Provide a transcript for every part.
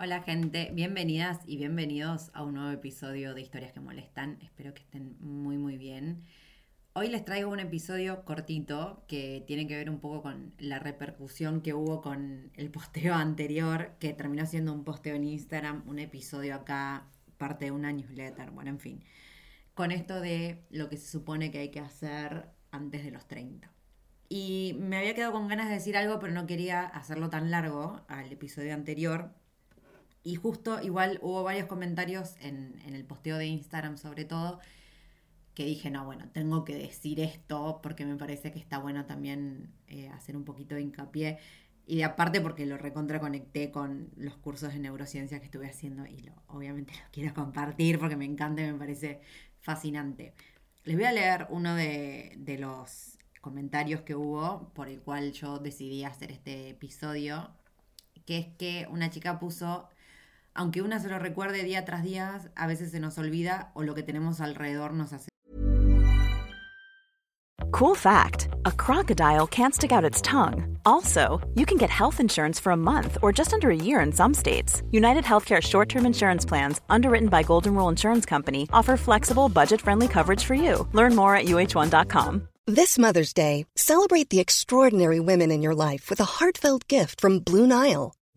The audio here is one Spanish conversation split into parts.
Hola gente, bienvenidas y bienvenidos a un nuevo episodio de Historias que Molestan. Espero que estén muy muy bien. Hoy les traigo un episodio cortito que tiene que ver un poco con la repercusión que hubo con el posteo anterior, que terminó siendo un posteo en Instagram, un episodio acá, parte de una newsletter, bueno, en fin. Con esto de lo que se supone que hay que hacer antes de los 30. Y me había quedado con ganas de decir algo, pero no quería hacerlo tan largo al episodio anterior y justo igual hubo varios comentarios en, el posteo de Instagram sobre todo que dije, no, bueno, tengo que decir esto porque me parece que está bueno también eh, hacer un poquito de hincapié. Y de aparte porque lo recontra conecté con los cursos de neurociencia que estuve haciendo y lo, obviamente lo quiero compartir porque me encanta y me parece fascinante. Les voy a leer uno de los comentarios que hubo por el cual yo decidí hacer este episodio, que es que una chica puso aunque una se lo recuerde día tras día, a veces se nos olvida o lo que tenemos alrededor nos hace. Cool fact a crocodile can't stick out its tongue. Also, you can get health insurance for a month or just under a year in some states. United Healthcare short term insurance plans, underwritten by Golden Rule Insurance Company, offer flexible, budget friendly coverage for you. Learn more at uh1.com. This Mother's Day, celebrate the extraordinary women in your life with a heartfelt gift from Blue Nile.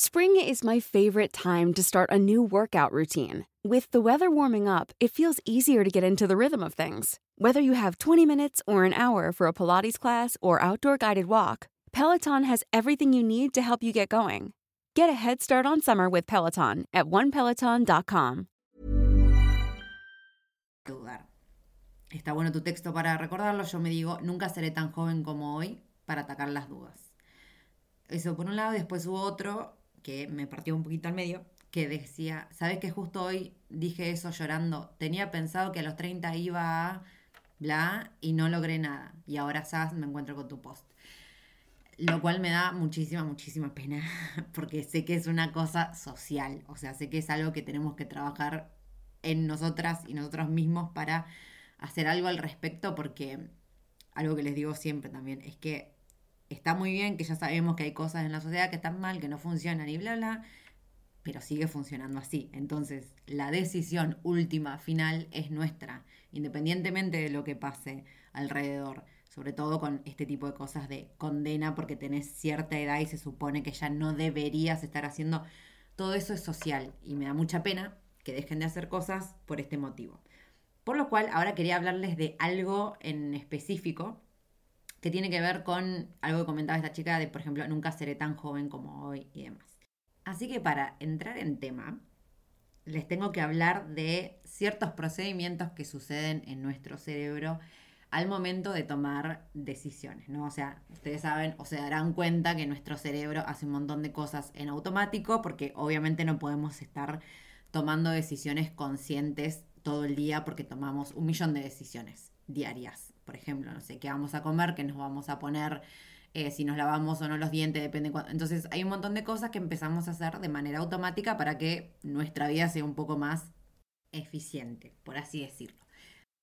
Spring is my favorite time to start a new workout routine. With the weather warming up, it feels easier to get into the rhythm of things. Whether you have 20 minutes or an hour for a Pilates class or outdoor guided walk, Peloton has everything you need to help you get going. Get a head start on summer with Peloton at onepeloton.com. Está bueno tu texto para recordarlo. Yo me digo, nunca seré tan joven como hoy para atacar las dudas. Eso por un lado, después hubo otro que me partió un poquito al medio, que decía, ¿sabes que justo hoy dije eso llorando? Tenía pensado que a los 30 iba a bla y no logré nada. Y ahora, sabes, me encuentro con tu post. Lo cual me da muchísima, muchísima pena, porque sé que es una cosa social, o sea, sé que es algo que tenemos que trabajar en nosotras y nosotros mismos para hacer algo al respecto, porque algo que les digo siempre también es que está muy bien que ya sabemos que hay cosas en la sociedad que están mal, que no funcionan y bla, bla, pero sigue funcionando así. Entonces, la decisión última, final, es nuestra, independientemente de lo que pase alrededor, sobre todo con este tipo de cosas de condena porque tenés cierta edad y se supone que ya no deberías estar haciendo. Todo eso es social y me da mucha pena que dejen de hacer cosas por este motivo. Por lo cual, ahora quería hablarles de algo en específico que tiene que ver con algo que comentaba esta chica de, por ejemplo, nunca seré tan joven como hoy y demás. Así que para entrar en tema, les tengo que hablar de ciertos procedimientos que suceden en nuestro cerebro al momento de tomar decisiones, ¿no? O sea, ustedes saben o se darán cuenta que nuestro cerebro hace un montón de cosas en automático porque obviamente no podemos estar tomando decisiones conscientes todo el día porque tomamos un millón de decisiones diarias. Por ejemplo, no sé, qué vamos a comer, qué nos vamos a poner, eh, si nos lavamos o no los dientes, depende cuándo. Entonces hay un montón de cosas que empezamos a hacer de manera automática para que nuestra vida sea un poco más eficiente, por así decirlo.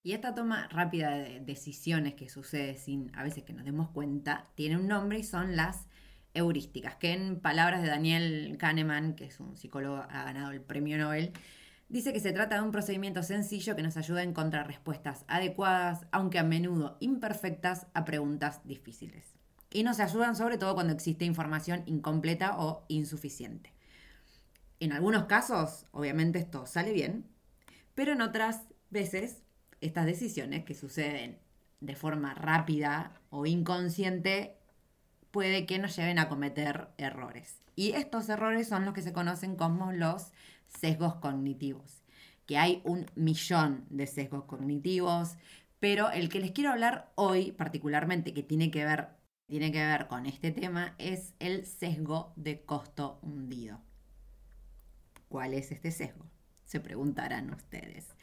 Y esta toma rápida de decisiones que sucede sin a veces que nos demos cuenta, tiene un nombre y son las heurísticas, que en palabras de Daniel Kahneman, que es un psicólogo, ha ganado el premio Nobel, dice que se trata de un procedimiento sencillo que nos ayuda a encontrar respuestas adecuadas, aunque a menudo imperfectas, a preguntas difíciles. Y nos ayudan sobre todo cuando existe información incompleta o insuficiente. En algunos casos, obviamente esto sale bien, pero en otras veces estas decisiones que suceden de forma rápida o inconsciente puede que nos lleven a cometer errores. Y estos errores son los que se conocen como los sesgos cognitivos, que hay un millón de sesgos cognitivos, pero el que les quiero hablar hoy particularmente, que tiene que ver, tiene que ver con este tema, es el sesgo de costo hundido. ¿Cuál es este sesgo? Se preguntarán ustedes.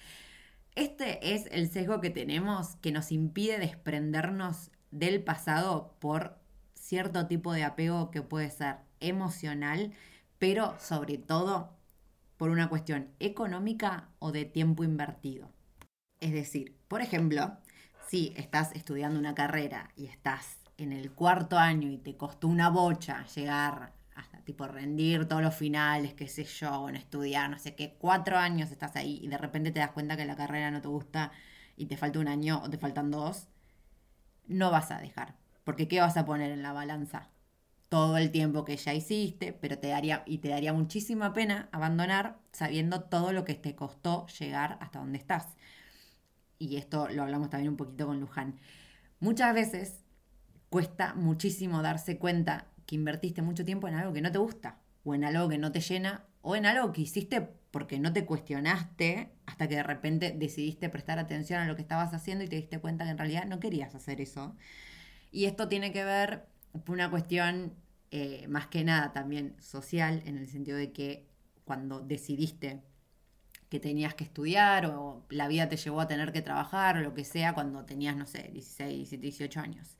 Este es el sesgo que tenemos que nos impide desprendernos del pasado por cierto tipo de apego que puede ser emocional, pero sobre todo por una cuestión económica o de tiempo invertido. Es decir, por ejemplo, si estás estudiando una carrera y estás en el cuarto año y te costó una bocha llegar hasta tipo rendir todos los finales, qué sé yo, bueno, estudiar, no sé qué, cuatro años estás ahí y de repente te das cuenta que la carrera no te gusta y te falta un año o te faltan dos, no vas a dejar. Porque ¿qué vas a poner en la balanza? Todo el tiempo que ya hiciste, pero te daría, y te daría muchísima pena abandonar sabiendo todo lo que te costó llegar hasta donde estás. Y esto lo hablamos también un poquito con Luján. Muchas veces cuesta muchísimo darse cuenta que invertiste mucho tiempo en algo que no te gusta, o en algo que no te llena, o en algo que hiciste porque no te cuestionaste hasta que de repente decidiste prestar atención a lo que estabas haciendo y te diste cuenta que en realidad no querías hacer eso. Y esto tiene que ver con una cuestión eh, más que nada también social, en el sentido de que cuando decidiste que tenías que estudiar o la vida te llevó a tener que trabajar o lo que sea cuando tenías, no sé, 16, 17, 18 años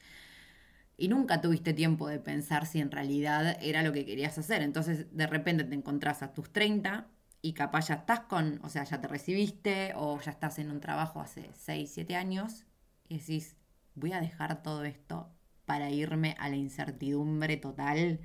y nunca tuviste tiempo de pensar si en realidad era lo que querías hacer. Entonces de repente te encontrás a tus 30 y capaz ya estás con, o sea, ya te recibiste o ya estás en un trabajo hace 6, 7 años y decís, voy a dejar todo esto para irme a la incertidumbre total.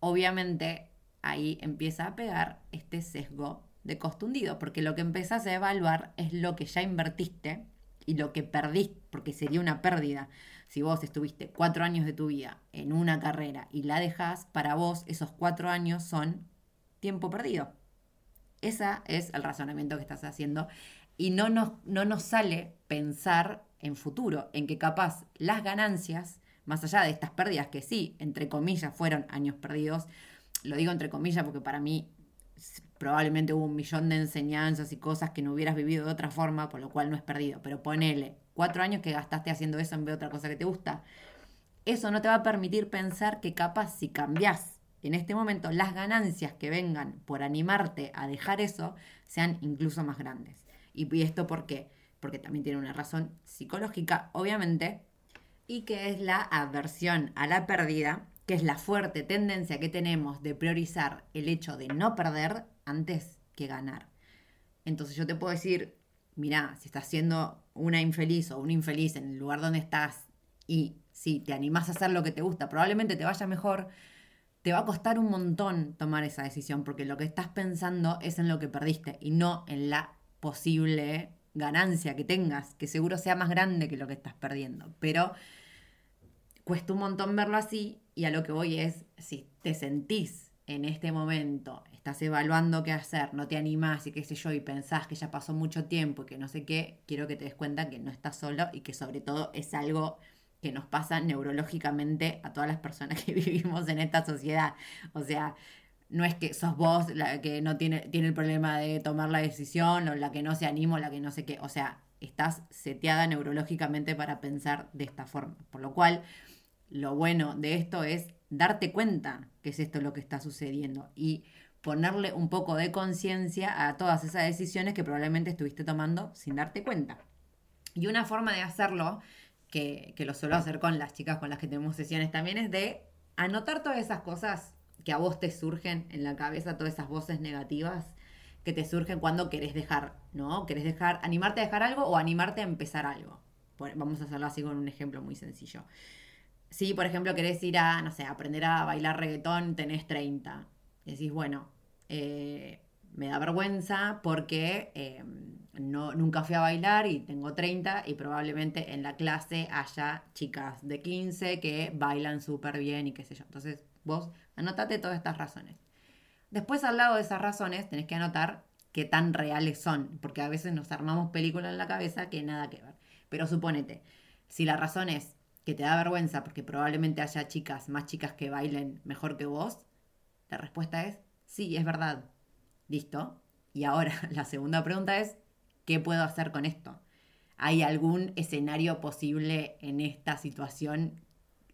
Obviamente ahí empieza a pegar este sesgo de costundido, porque lo que empezás a evaluar es lo que ya invertiste y lo que perdiste, porque sería una pérdida. Si vos estuviste cuatro años de tu vida en una carrera y la dejas, para vos esos cuatro años son tiempo perdido. Ese es el razonamiento que estás haciendo y no nos, no nos sale pensar en futuro, en que capaz las ganancias, más allá de estas pérdidas que sí, entre comillas, fueron años perdidos, lo digo entre comillas porque para mí probablemente hubo un millón de enseñanzas y cosas que no hubieras vivido de otra forma, por lo cual no es perdido, pero ponele cuatro años que gastaste haciendo eso en vez de otra cosa que te gusta. Eso no te va a permitir pensar que capaz si cambias en este momento las ganancias que vengan por animarte a dejar eso sean incluso más grandes. ¿Y esto por qué? Porque también tiene una razón psicológica, obviamente, y que es la aversión a la pérdida, que es la fuerte tendencia que tenemos de priorizar el hecho de no perder antes que ganar. Entonces yo te puedo decir, mira, si estás siendo una infeliz o un infeliz en el lugar donde estás y si te animás a hacer lo que te gusta, probablemente te vaya mejor, te va a costar un montón tomar esa decisión porque lo que estás pensando es en lo que perdiste y no en la posible ganancia que tengas, que seguro sea más grande que lo que estás perdiendo. Pero cuesta un montón verlo así y a lo que voy es, si te sentís en este momento estás evaluando qué hacer, no te animás y qué sé yo, y pensás que ya pasó mucho tiempo y que no sé qué, quiero que te des cuenta que no estás solo y que sobre todo es algo que nos pasa neurológicamente a todas las personas que vivimos en esta sociedad. O sea, no es que sos vos la que no tiene, tiene el problema de tomar la decisión o la que no se anima o la que no sé qué. O sea, estás seteada neurológicamente para pensar de esta forma. Por lo cual, lo bueno de esto es darte cuenta que es esto lo que está sucediendo y ponerle un poco de conciencia a todas esas decisiones que probablemente estuviste tomando sin darte cuenta. Y una forma de hacerlo, que, que lo suelo hacer con las chicas con las que tenemos sesiones también, es de anotar todas esas cosas que a vos te surgen en la cabeza, todas esas voces negativas que te surgen cuando querés dejar, ¿no? Querés dejar, animarte a dejar algo o animarte a empezar algo. Vamos a hacerlo así con un ejemplo muy sencillo. Si, por ejemplo, querés ir a, no sé, aprender a bailar reggaetón, tenés 30. decís, bueno, eh, me da vergüenza porque eh, no, nunca fui a bailar y tengo 30 y probablemente en la clase haya chicas de 15 que bailan súper bien y qué sé yo. Entonces, vos Anotate todas estas razones. Después, al lado de esas razones, tenés que anotar qué tan reales son, porque a veces nos armamos películas en la cabeza que nada que ver. Pero suponete, si la razón es que te da vergüenza porque probablemente haya chicas, más chicas que bailen mejor que vos, la respuesta es sí, es verdad. ¿Listo? Y ahora la segunda pregunta es, ¿qué puedo hacer con esto? ¿Hay algún escenario posible en esta situación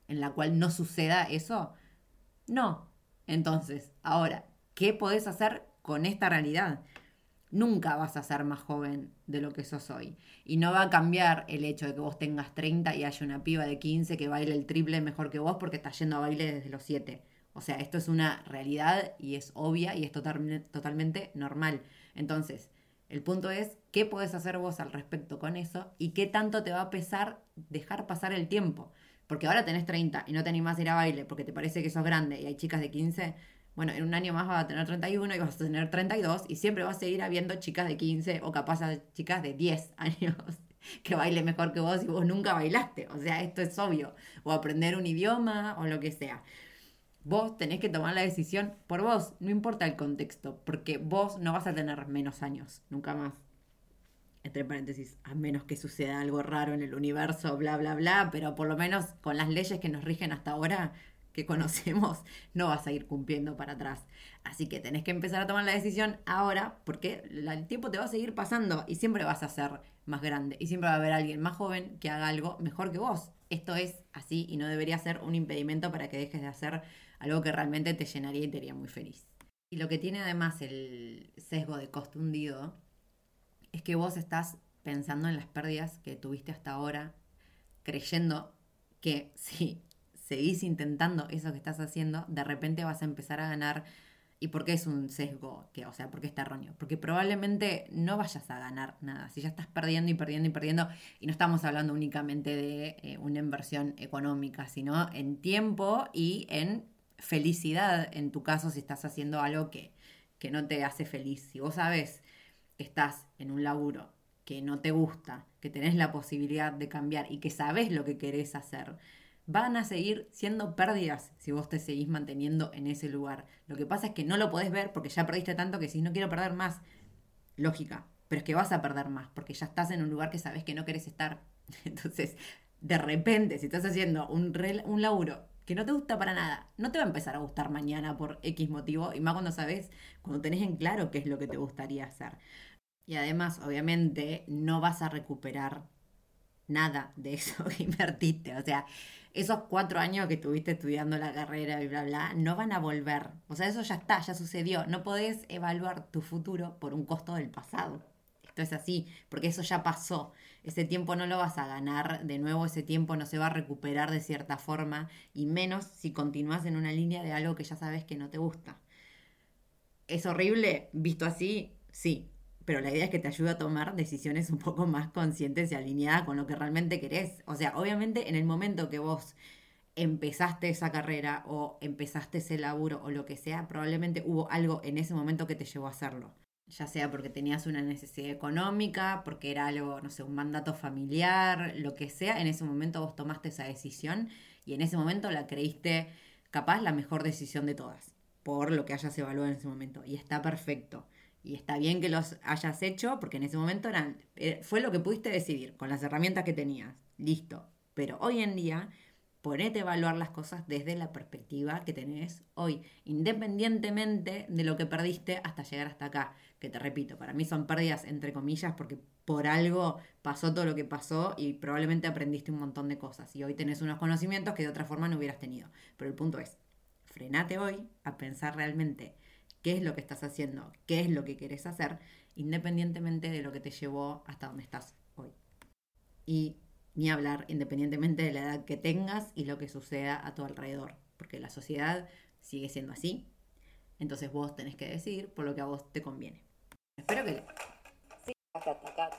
en la cual no suceda eso? No. Entonces, ahora, ¿qué podés hacer con esta realidad? Nunca vas a ser más joven de lo que sos hoy. Y no va a cambiar el hecho de que vos tengas 30 y haya una piba de 15 que baile el triple mejor que vos porque está yendo a baile desde los 7. O sea, esto es una realidad y es obvia y es totalmente normal. Entonces, el punto es, ¿qué podés hacer vos al respecto con eso? ¿Y qué tanto te va a pesar dejar pasar el tiempo? Porque ahora tenés 30 y no te animás a ir a baile porque te parece que sos grande y hay chicas de 15, bueno, en un año más vas a tener 31 y vas a tener 32 y siempre vas a seguir habiendo chicas de 15 o capaz chicas de 10 años que bailen mejor que vos y vos nunca bailaste. O sea, esto es obvio. O aprender un idioma o lo que sea. Vos tenés que tomar la decisión por vos, no importa el contexto, porque vos no vas a tener menos años, nunca más entre paréntesis, a menos que suceda algo raro en el universo, bla, bla, bla, pero por lo menos con las leyes que nos rigen hasta ahora, que conocemos, no vas a ir cumpliendo para atrás. Así que tenés que empezar a tomar la decisión ahora, porque el tiempo te va a seguir pasando y siempre vas a ser más grande y siempre va a haber alguien más joven que haga algo mejor que vos. Esto es así y no debería ser un impedimento para que dejes de hacer algo que realmente te llenaría y te haría muy feliz. Y lo que tiene además el sesgo de costo hundido es que vos estás pensando en las pérdidas que tuviste hasta ahora, creyendo que si seguís intentando eso que estás haciendo, de repente vas a empezar a ganar. ¿Y por qué es un sesgo? Que, o sea, ¿por qué está erróneo? Porque probablemente no vayas a ganar nada. Si ya estás perdiendo y perdiendo y perdiendo, y no estamos hablando únicamente de eh, una inversión económica, sino en tiempo y en felicidad, en tu caso, si estás haciendo algo que, que no te hace feliz. Si vos sabes estás en un laburo que no te gusta, que tenés la posibilidad de cambiar y que sabes lo que querés hacer, van a seguir siendo pérdidas si vos te seguís manteniendo en ese lugar. Lo que pasa es que no lo podés ver porque ya perdiste tanto que si no quiero perder más, lógica, pero es que vas a perder más porque ya estás en un lugar que sabes que no querés estar. Entonces, de repente, si estás haciendo un, un laburo que no te gusta para nada, no te va a empezar a gustar mañana por X motivo, y más cuando sabes, cuando tenés en claro qué es lo que te gustaría hacer. Y además, obviamente, no vas a recuperar nada de eso que invertiste. O sea, esos cuatro años que estuviste estudiando la carrera y bla, bla, no van a volver. O sea, eso ya está, ya sucedió. No podés evaluar tu futuro por un costo del pasado. Esto es así, porque eso ya pasó. Ese tiempo no lo vas a ganar de nuevo, ese tiempo no se va a recuperar de cierta forma, y menos si continúas en una línea de algo que ya sabes que no te gusta. ¿Es horrible visto así? Sí, pero la idea es que te ayude a tomar decisiones un poco más conscientes y alineadas con lo que realmente querés. O sea, obviamente en el momento que vos empezaste esa carrera o empezaste ese laburo o lo que sea, probablemente hubo algo en ese momento que te llevó a hacerlo. Ya sea porque tenías una necesidad económica, porque era algo, no sé, un mandato familiar, lo que sea, en ese momento vos tomaste esa decisión y en ese momento la creíste capaz la mejor decisión de todas, por lo que hayas evaluado en ese momento. Y está perfecto. Y está bien que los hayas hecho porque en ese momento eran, eh, fue lo que pudiste decidir con las herramientas que tenías. Listo. Pero hoy en día ponete a evaluar las cosas desde la perspectiva que tenés hoy, independientemente de lo que perdiste hasta llegar hasta acá. Que te repito, para mí son pérdidas entre comillas porque por algo pasó todo lo que pasó y probablemente aprendiste un montón de cosas y hoy tenés unos conocimientos que de otra forma no hubieras tenido. Pero el punto es, frenate hoy a pensar realmente qué es lo que estás haciendo, qué es lo que querés hacer, independientemente de lo que te llevó hasta donde estás hoy. Y ni hablar independientemente de la edad que tengas y lo que suceda a tu alrededor, porque la sociedad sigue siendo así. Entonces vos tenés que decir por lo que a vos te conviene. Espero que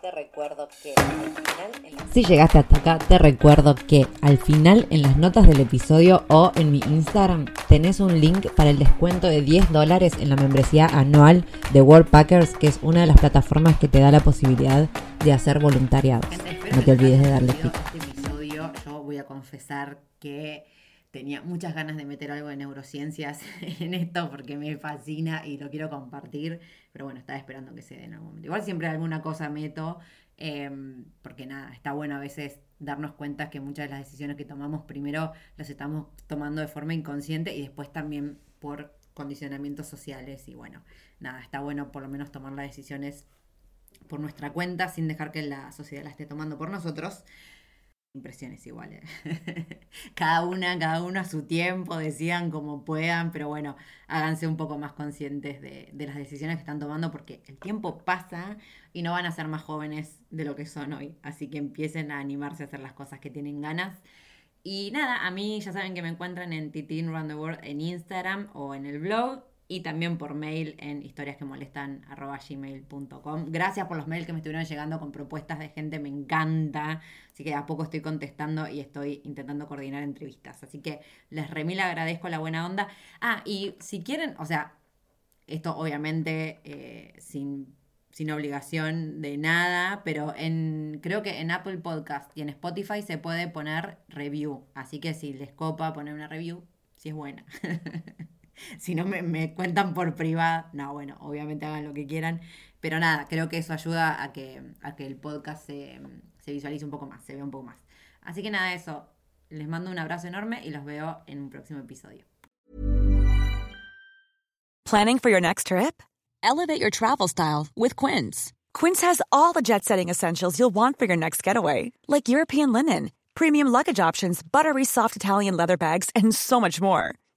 te recuerdo que al final Si llegaste hasta acá, te recuerdo que al final en las notas del episodio o en mi Instagram tenés un link para el descuento de 10 dólares en la membresía anual de World Packers, que es una de las plataformas que te da la posibilidad de hacer voluntariado. No te olvides de darle clic. Este episodio yo voy a confesar que tenía muchas ganas de meter algo de neurociencias en esto porque me fascina y lo quiero compartir, pero bueno, estaba esperando que se dé en algún momento. Igual siempre alguna cosa meto, em, porque nada, está bueno a veces darnos cuenta que muchas de las decisiones que tomamos primero las estamos tomando de forma inconsciente y después también por condicionamientos sociales y bueno, nada, está bueno por lo menos tomar las decisiones por nuestra cuenta sin dejar que la sociedad la esté tomando por nosotros impresiones iguales. cada una, cada uno a su tiempo, decían como puedan, pero bueno, háganse un poco más conscientes de, de, las decisiones que están tomando porque el tiempo pasa y no van a ser más jóvenes de lo que son hoy. Así que empiecen a animarse a hacer las cosas que tienen ganas. Y nada, a mí ya saben que me encuentran en Titin Round the World en Instagram o en el blog y también por mail en historiasquemolestan.gmail.com. Gracias por los mails que me estuvieron llegando con propuestas de gente, me encanta. Así que a poco estoy contestando y estoy intentando coordinar entrevistas. Así que les remil agradezco la buena onda. Ah, y si quieren, o sea, esto obviamente eh, sin, sin obligación de nada, pero en, creo que en Apple Podcast y en Spotify se puede poner review. Así que si les copa poner una review, si es buena. si no me, cuentan por privado, no, bueno, obviamente hagan lo que quieran, pero nada, creo que eso ayuda a que, a que el podcast se, se visualice un poco más, se vea un poco más. Así que nada, eso, les mando un abrazo enorme y los veo en un próximo episodio. Planning for your next trip? Elevate your travel style with Quince. Quince has all the jet setting essentials you'll want for your next getaway, like European linen, premium luggage options, buttery soft Italian leather bags, and so much more.